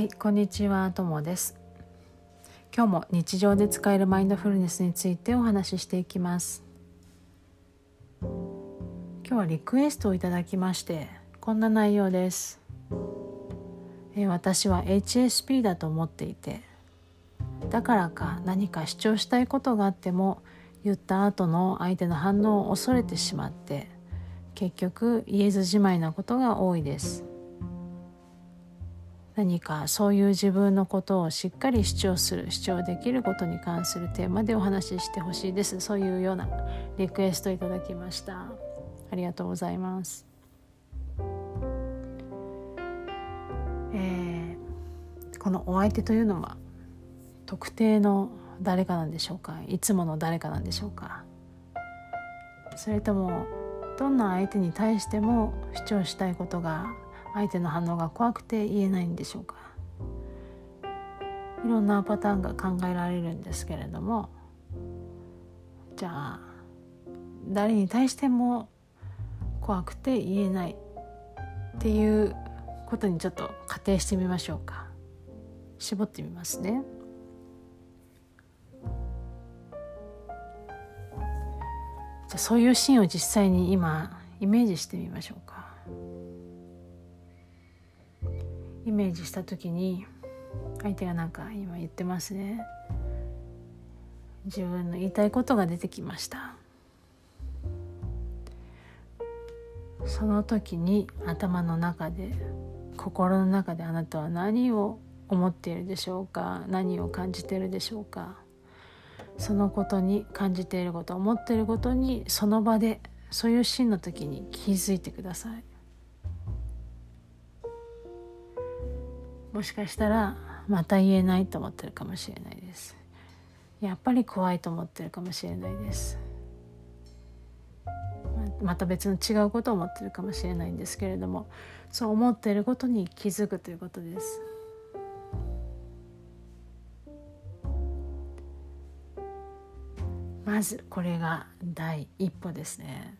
はい、こんにちは、ともです。今日も日常で使えるマインドフルネスについてお話ししていきます。今日はリクエストをいただきまして、こんな内容です。え私は HSP だと思っていて、だからか何か主張したいことがあっても言った後の相手の反応を恐れてしまって結局言えずじまいなことが多いです何かそういう自分のことをしっかり主張する主張できることに関するテーマでお話ししてほしいです。そういうようなリクエストいただきました。ありがとうございます。えーこのお相手というのは特定の誰かなんでしょうか？いつもの誰かなんでしょうか？それともどんな相手に対しても主張したいことが相手の反応が怖くて言えないんでしょうか。いろんなパターンが考えられるんですけれどもじゃあ誰に対しても怖くて言えないっていうことにちょっと仮定してみましょうか。絞ってみますね。じゃあそういうシーンを実際に今イメージしてみましょうか。イメージした時に相手がなんか今言ってますね。自分の言いたいことが出てきました。その時に頭の中で心の中であなたは何を思っているでしょうか？何を感じているでしょうか？そのことに感じていること思っていることにその場でそういうシーンの時に気づいてください。もしかしたらまた言えないと思ってるかもしれないです。やっぱり怖いと思ってるかもしれないです。また別の違うことを思ってるかもしれないんですけれどもそう思っていることに気づくということです。まずこれが第一歩ですね。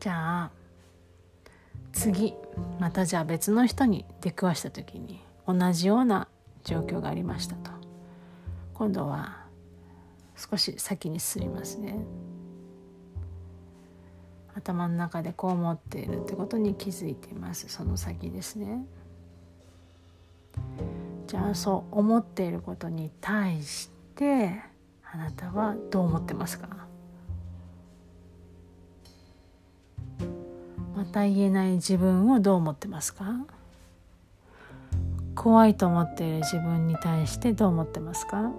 じゃあ次またじゃあ別の人に出くわした時に同じような状況がありましたと。今度は少し先に進みますね。頭の中でこう思っているってことに気づいています。その先ですね。じゃあそう思っていることに対してあなたはどう思ってますか？また言えない自分をどう思ってますか？怖いと思っている自分に対してどう思ってますか？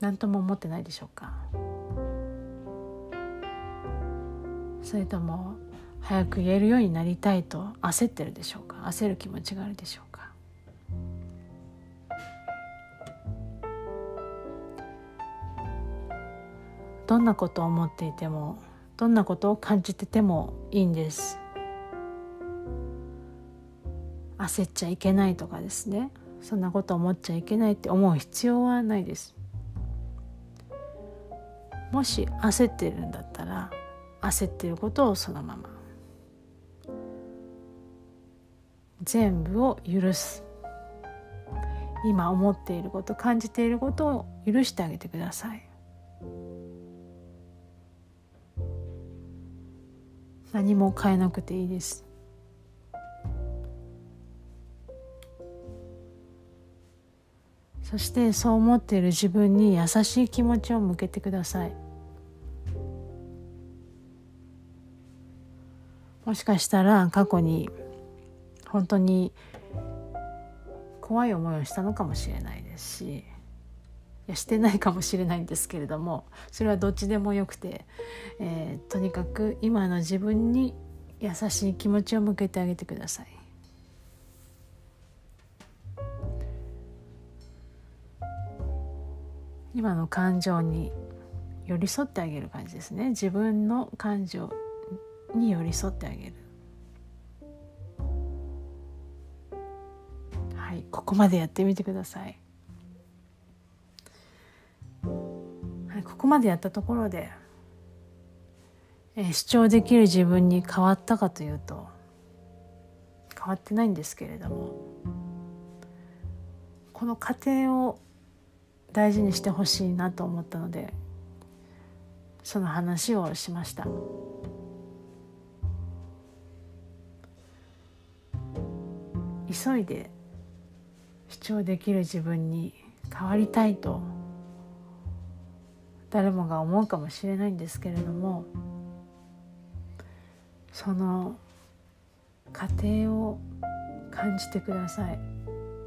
何とも思ってないでしょうか？それとも早く言えるようになりたいと焦ってるでしょうか？焦る気持ちがあるでしょうどんなことを思っていてもどんなことを感じててもいいんです。焦っちゃいけないとかですね。そんなこと思っちゃいけないって思う必要はないです。もし焦ってるんだったら焦ってることをそのまま。全部を許す。今思っていること感じていることを許してあげてください。何も変えなくていいです。そしてそう思っている自分に優しい気持ちを向けてください。もしかしたら過去に本当に怖い思いをしたのかもしれないですし。いやしてないかもしれないんですけれどもそれはどっちでもよくて、えーとにかく今の自分に優しい気持ちを向けてあげてください。今の感情に寄り添ってあげる感じですね。自分の感情に寄り添ってあげる。はいここまでやってみてください、ここまでやったところで、え主張できる自分に変わったかというと変わってないんですけれどもこの過程を大事にしてほしいなと思ったのでその話をしました。急いで主張できる自分に変わりたいと誰もが思うかもしれないんですけれどもその過程を感じてください。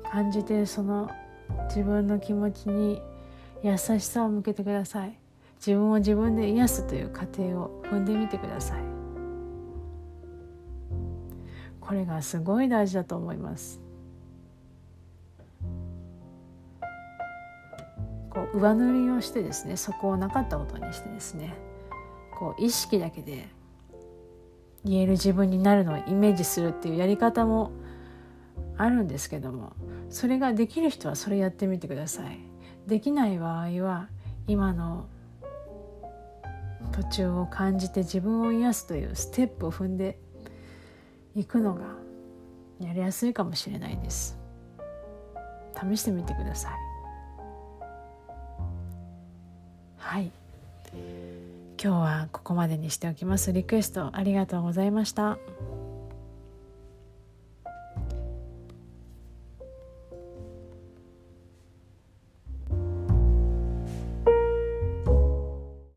感じてその自分の気持ちに優しさを向けてください。自分を自分で癒すという過程を踏んでみてください。これがすごい大事だと思います。こう上塗りをしてですねそこをなかったことにしてですねこう意識だけで言える自分になるのをイメージするっていうやり方もあるんですけどもそれができる人はそれやってみてください。できない場合は今の途中を感じて自分を癒すというステップを踏んでいくのがやりやすいかもしれないです。試してみてください。はい今日はここまでにしておきますリクエストありがとうございました。